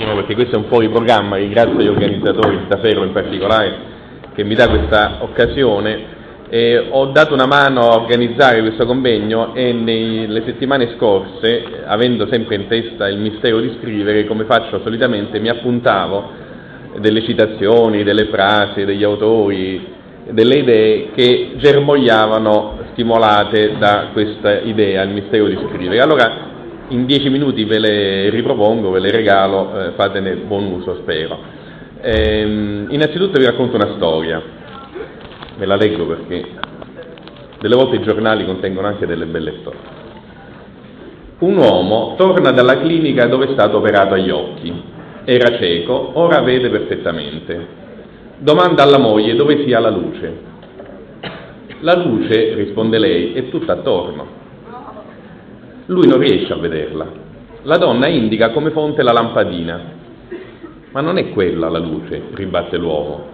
perché questo è un fuori programma, ringrazio gli organizzatori, Stafero in particolare, che mi dà questa occasione. Eh, ho dato una mano a organizzare questo convegno e nelle settimane scorse, avendo sempre in testa il mistero di scrivere, come faccio solitamente, mi appuntavo delle citazioni, delle frasi, degli autori, delle idee che germogliavano stimolate da questa idea, il mistero di scrivere. Allora in dieci minuti ve le ripropongo, ve le regalo, eh, fatene buon uso spero. Ehm, innanzitutto vi racconto una storia, ve la leggo perché delle volte i giornali contengono anche delle belle storie. Un uomo torna dalla clinica dove è stato operato agli occhi, era cieco, ora vede perfettamente. Domanda alla moglie dove sia la luce. La luce, risponde lei, è tutta attorno. Lui non riesce a vederla. La donna indica come fonte la lampadina. Ma non è quella la luce, ribatte l'uomo.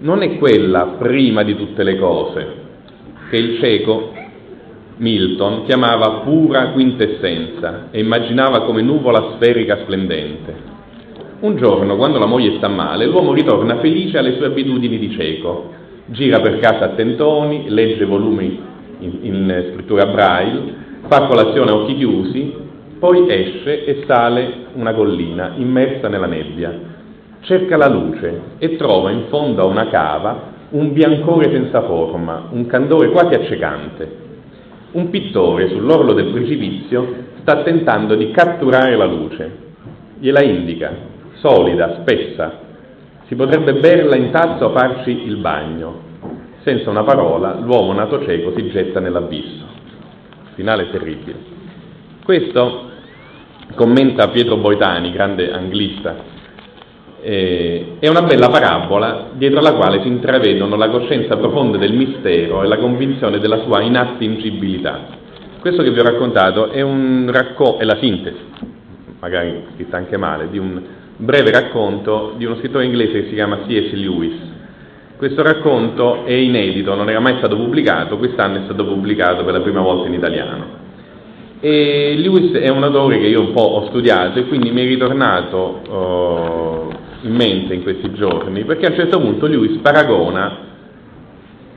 Non è quella prima di tutte le cose, che il cieco Milton chiamava pura quintessenza e immaginava come nuvola sferica splendente. Un giorno, quando la moglie sta male, l'uomo ritorna felice alle sue abitudini di cieco. Gira per casa a tentoni, legge volumi in, in scrittura braille, fa colazione a occhi chiusi, poi esce e sale una collina immersa nella nebbia. Cerca la luce e trova in fondo a una cava un biancore senza forma, un candore quasi accecante. Un pittore sull'orlo del precipizio sta tentando di catturare la luce. Gliela indica, solida, spessa. Si potrebbe berla in tazza o farci il bagno. Senza una parola, l'uomo nato cieco si getta nell'abisso finale terribile. Questo commenta Pietro Boitani, grande anglista, eh, è una bella parabola dietro la quale si intravedono la coscienza profonda del mistero e la convinzione della sua inattingibilità. Questo che vi ho raccontato è, racco- è la sintesi, magari scritta anche male, di un breve racconto di uno scrittore inglese che si chiama C.S. Lewis, questo racconto è inedito, non era mai stato pubblicato, quest'anno è stato pubblicato per la prima volta in italiano. E Lewis è un autore che io un po' ho studiato e quindi mi è ritornato uh, in mente in questi giorni, perché a un certo punto Lewis paragona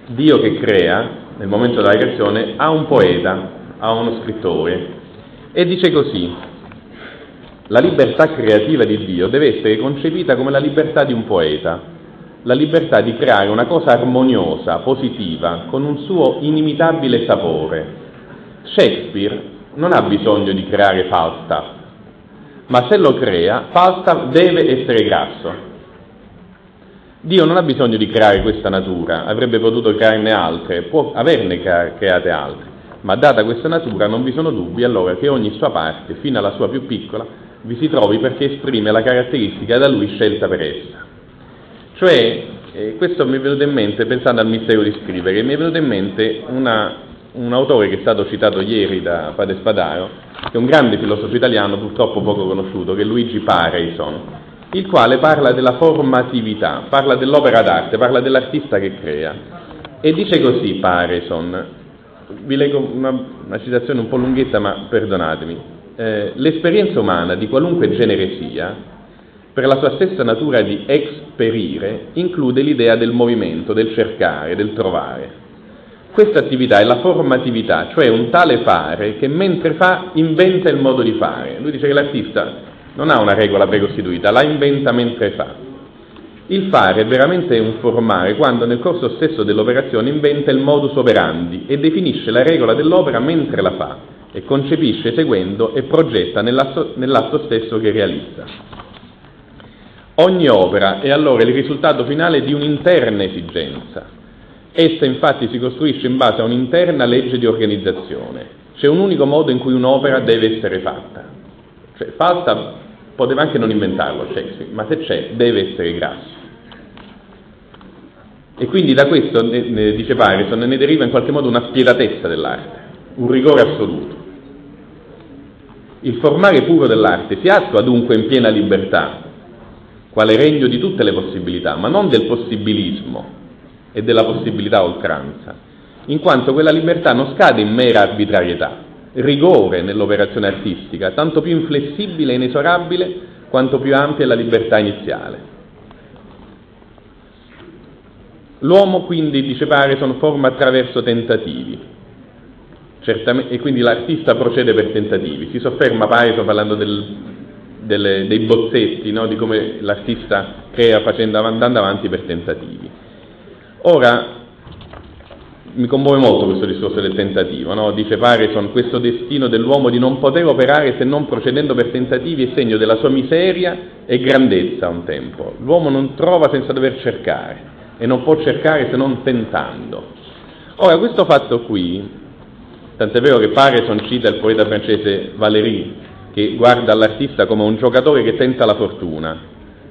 Dio che crea, nel momento della creazione, a un poeta, a uno scrittore, e dice così, la libertà creativa di Dio deve essere concepita come la libertà di un poeta la libertà di creare una cosa armoniosa, positiva, con un suo inimitabile sapore. Shakespeare non ha bisogno di creare Falstaff, ma se lo crea, Falstaff deve essere grasso. Dio non ha bisogno di creare questa natura, avrebbe potuto crearne altre, può averne create altre, ma data questa natura non vi sono dubbi allora che ogni sua parte, fino alla sua più piccola, vi si trovi perché esprime la caratteristica da lui scelta per essa. Cioè, eh, questo mi è venuto in mente pensando al mistero di scrivere, mi è venuto in mente una, un autore che è stato citato ieri da Padre Spadaro, che è un grande filosofo italiano purtroppo poco conosciuto, che è Luigi Pareison, il quale parla della formatività, parla dell'opera d'arte, parla dell'artista che crea. E dice così Pareison, vi leggo una, una citazione un po' lunghetta ma perdonatemi, eh, l'esperienza umana di qualunque genere sia per la sua stessa natura di esperire, include l'idea del movimento, del cercare, del trovare. Questa attività è la formatività, cioè un tale fare che mentre fa inventa il modo di fare. Lui dice che l'artista non ha una regola precostituita, la inventa mentre fa. Il fare è veramente un formare quando nel corso stesso dell'operazione inventa il modus operandi e definisce la regola dell'opera mentre la fa e concepisce seguendo e progetta nell'atto, nell'atto stesso che realizza. Ogni opera è allora il risultato finale di un'interna esigenza. Essa infatti si costruisce in base a un'interna legge di organizzazione. C'è un unico modo in cui un'opera deve essere fatta. Cioè, falta, poteva anche non inventarlo Shakespeare, ma se c'è, deve essere grasso. E quindi da questo, dice Parison, ne deriva in qualche modo una spietatezza dell'arte, un rigore assoluto. Il formare puro dell'arte si attua dunque in piena libertà, quale regno di tutte le possibilità, ma non del possibilismo e della possibilità oltranza, in quanto quella libertà non scade in mera arbitrarietà, rigore nell'operazione artistica, tanto più inflessibile e inesorabile quanto più ampia è la libertà iniziale. L'uomo quindi, dice Pareson, forma attraverso tentativi, Certamente, e quindi l'artista procede per tentativi. Si sofferma Pareson parlando del, delle, dei bozzetti, no? di come l'artista crea facendo, andando avanti per tentativi. Ora, mi commuove molto questo discorso del tentativo, no? dice Pareson, questo destino dell'uomo di non poter operare se non procedendo per tentativi è segno della sua miseria e grandezza a un tempo. L'uomo non trova senza dover cercare e non può cercare se non tentando. Ora, questo fatto qui, tant'è vero che Pareson cita il poeta francese Valéry, che guarda l'artista come un giocatore che tenta la fortuna,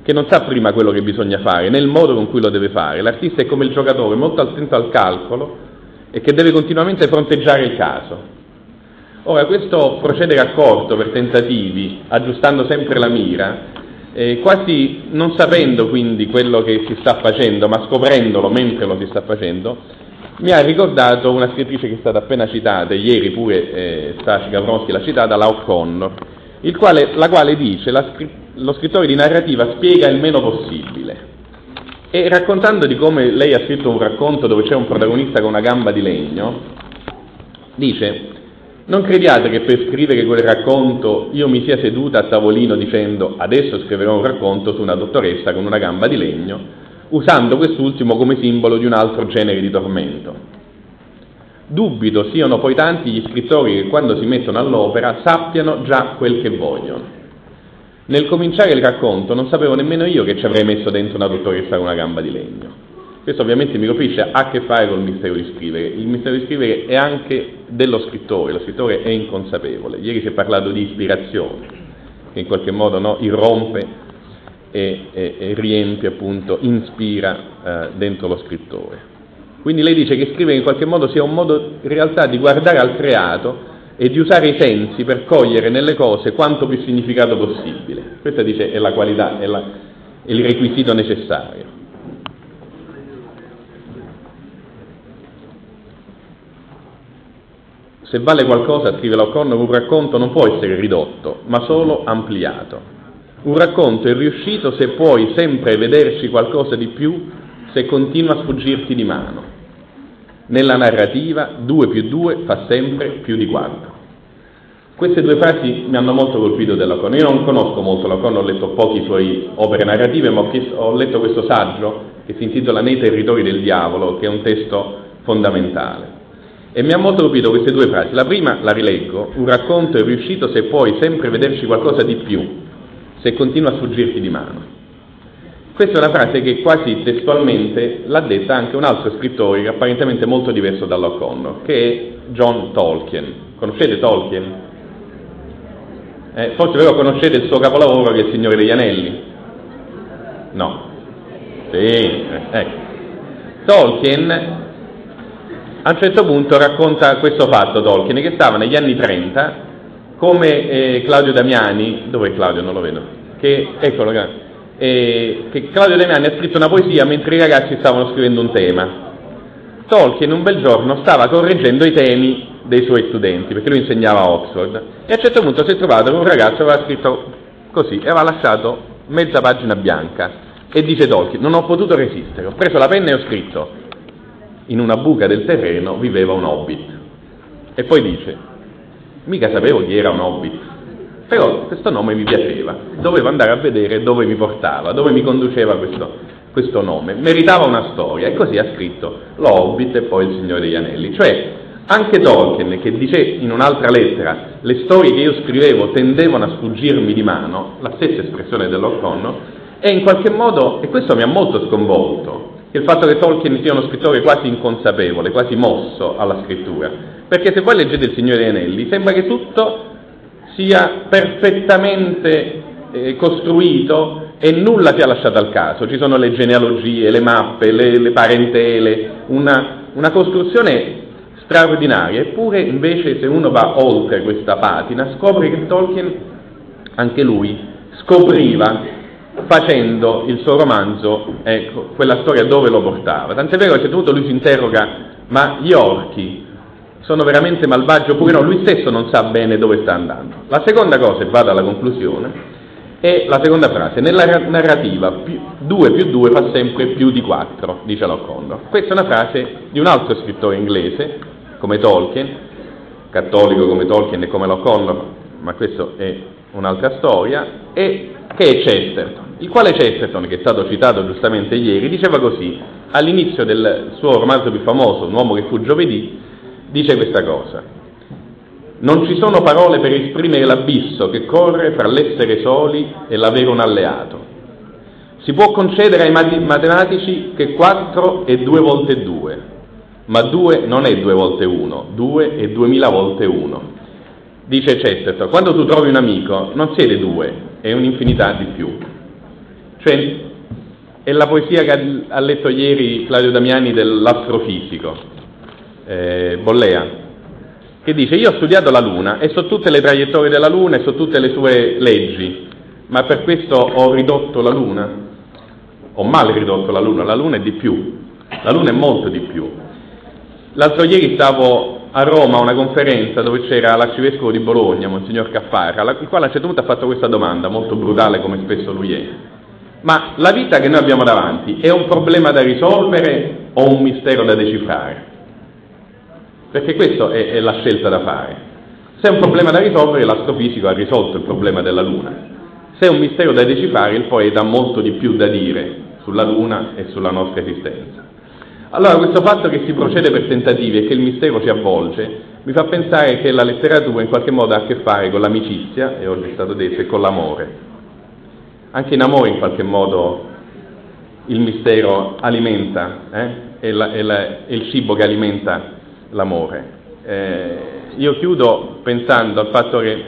che non sa prima quello che bisogna fare, né il modo con cui lo deve fare. L'artista è come il giocatore, molto attento al calcolo e che deve continuamente fronteggiare il caso. Ora, questo procedere accorto per tentativi, aggiustando sempre la mira, eh, quasi non sapendo quindi quello che si sta facendo, ma scoprendolo mentre lo si sta facendo, mi ha ricordato una scrittrice che è stata appena citata, ieri pure eh, Staci Gavronski l'ha citata, la O'Connor, quale, la quale dice la, lo scrittore di narrativa spiega il meno possibile. E raccontando di come lei ha scritto un racconto dove c'è un protagonista con una gamba di legno, dice non crediate che per scrivere quel racconto io mi sia seduta a tavolino dicendo adesso scriverò un racconto su una dottoressa con una gamba di legno, usando quest'ultimo come simbolo di un altro genere di tormento. Dubito siano poi tanti gli scrittori che quando si mettono all'opera sappiano già quel che vogliono. Nel cominciare il racconto non sapevo nemmeno io che ci avrei messo dentro una dottoressa con una gamba di legno. Questo ovviamente mi colpisce, ha a che fare col mistero di scrivere. Il mistero di scrivere è anche dello scrittore, lo scrittore è inconsapevole. Ieri si è parlato di ispirazione, che in qualche modo no, irrompe e, e, e, riempie, appunto, inspira eh, dentro lo scrittore. Quindi lei dice che scrivere in qualche modo sia un modo in realtà di guardare al creato e di usare i sensi per cogliere nelle cose quanto più significato possibile. Questa dice è la qualità, è, la, è il requisito necessario. Se vale qualcosa, scrive O'Connor, un racconto non può essere ridotto, ma solo ampliato. Un racconto è riuscito se puoi sempre vederci qualcosa di più, se continua a sfuggirti di mano. Nella narrativa 2 più 2 fa sempre più di 4. Queste due frasi mi hanno molto colpito dell'Oconnor. Io non conosco molto l'Oconnor, ho letto poche sue opere narrative, ma ho letto questo saggio che si intitola Nei territori del diavolo, che è un testo fondamentale. E mi ha molto colpito queste due frasi. La prima la rileggo, un racconto è riuscito se puoi sempre vederci qualcosa di più, se continua a sfuggirti di mano. Questa è una frase che quasi testualmente l'ha detta anche un altro scrittore apparentemente molto diverso dall'O'Connor, che è John Tolkien. Conoscete Tolkien? Eh, forse però conoscete il suo capolavoro che è Il Signore degli Anelli? No. Sì, eh, ecco. Tolkien a un certo punto racconta questo fatto Tolkien, che stava negli anni 30 come eh, Claudio Damiani, dove è Claudio? Non lo vedo, che, eccolo, eh, che Claudio Damiani ha scritto una poesia mentre i ragazzi stavano scrivendo un tema. Tolkien un bel giorno stava correggendo i temi dei suoi studenti, perché lui insegnava a Oxford, e a un certo punto si è trovato con un ragazzo che aveva scritto così, e aveva lasciato mezza pagina bianca, e dice Tolkien, non ho potuto resistere, ho preso la penna e ho scritto, in una buca del terreno viveva un hobbit. E poi dice, mica sapevo chi era un hobbit, però questo nome mi piaceva, dovevo andare a vedere dove mi portava, dove mi conduceva questo, questo nome, meritava una storia e così ha scritto Lo Hobbit e poi Il Signore degli Anelli. Cioè, anche Tolkien, che dice in un'altra lettera, le storie che io scrivevo tendevano a sfuggirmi di mano, la stessa espressione dell'O'Connor, e in qualche modo, e questo mi ha molto sconvolto, il fatto che Tolkien sia uno scrittore quasi inconsapevole, quasi mosso alla scrittura, perché se voi leggete Il Signore dei Anelli sembra che tutto sia perfettamente eh, costruito e nulla sia lasciato al caso, ci sono le genealogie, le mappe, le, le parentele, una, una costruzione straordinaria, eppure invece se uno va oltre questa patina scopre che Tolkien, anche lui, scopriva facendo il suo romanzo, ecco, quella storia dove lo portava. Tant'è vero che a un certo punto lui si interroga, ma gli orchi sono veramente malvagi oppure no? Lui stesso non sa bene dove sta andando. La seconda cosa, e vado alla conclusione, E la seconda frase, nella narrativa 2 più 2 fa sempre più di 4, dice L'Occonnor. Questa è una frase di un altro scrittore inglese, come Tolkien, cattolico come Tolkien e come L'Occonnor, ma questa è un'altra storia, e che è Chesterton, il quale Chesterton, che è stato citato giustamente ieri, diceva così, all'inizio del suo romanzo più famoso, Un uomo che fu giovedì, dice questa cosa. Non ci sono parole per esprimere l'abisso che corre fra l'essere soli e l'avere un alleato. Si può concedere ai matematici che 4 è 2 volte 2, ma 2 non è 2 volte 1, 2 è 2000 volte 1. Dice Chesterton, quando tu trovi un amico non siete due, è un'infinità di più. Cioè, è la poesia che ha letto ieri Claudio Damiani dell'astrofisico, eh, Bollea, che dice io ho studiato la Luna e so tutte le traiettorie della Luna e so tutte le sue leggi, ma per questo ho ridotto la Luna? Ho male ridotto la Luna, la Luna è di più, la Luna è molto di più. L'altro ieri stavo a Roma a una conferenza dove c'era l'arcivescovo di Bologna, Monsignor Caffara, il quale a un certo punto ha fatto questa domanda, molto brutale come spesso lui è. Ma la vita che noi abbiamo davanti è un problema da risolvere o un mistero da decifrare? Perché questa è, è, la scelta da fare. Se è un problema da risolvere, l'astrofisico ha risolto il problema della Luna. Se è un mistero da decifrare, il poeta ha molto di più da dire sulla Luna e sulla nostra esistenza. Allora, questo fatto che si procede per tentativi e che il mistero ci avvolge, mi fa pensare che la letteratura in qualche modo ha a che fare con l'amicizia, e oggi è stato detto, e con l'amore. Anche in amore in qualche modo il mistero alimenta, eh? è, la, è, la, è il cibo che alimenta l'amore. Eh, io chiudo pensando al fatto che,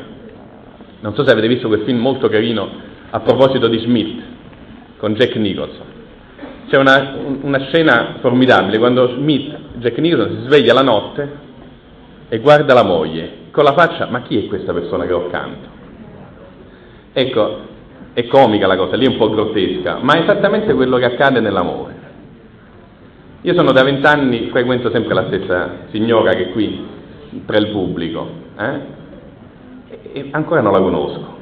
non so se avete visto quel film molto carino a proposito di Smith, con Jack Nicholson. C'è una, una scena formidabile quando Smith, Jack Nicholson, si sveglia la notte e guarda la moglie con la faccia, ma chi è questa persona che ho accanto? Ecco, è comica la cosa, lì è un po' grottesca, ma è esattamente quello che accade nell'amore. Io sono da vent'anni, frequento sempre la stessa signora che è qui tra il pubblico, eh? e ancora non la conosco.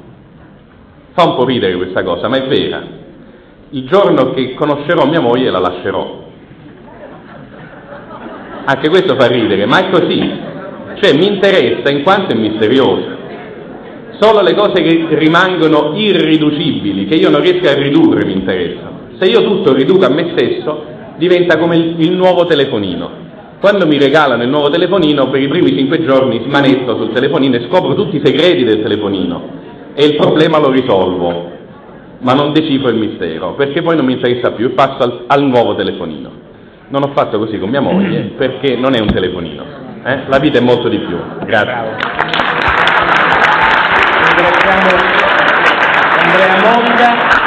Fa un po' ridere questa cosa, ma è vera. Il giorno che conoscerò mia moglie la lascerò. Anche questo fa ridere, ma è così. Cioè mi interessa in quanto è misteriosa. Solo le cose che rimangono irriducibili, che io non riesco a ridurre, mi interessano. Se io tutto riduco a me stesso, diventa come il, il nuovo telefonino. Quando mi regalano il nuovo telefonino, per i primi cinque giorni smanetto sul telefonino e scopro tutti i segreti del telefonino e il problema lo risolvo, ma non decifro il mistero, perché poi non mi interessa più e passo al, al, nuovo telefonino. Non ho fatto così con mia moglie perché non è un telefonino, eh? la vita è molto di più. Grazie. Ringraziamo Andrea Monda.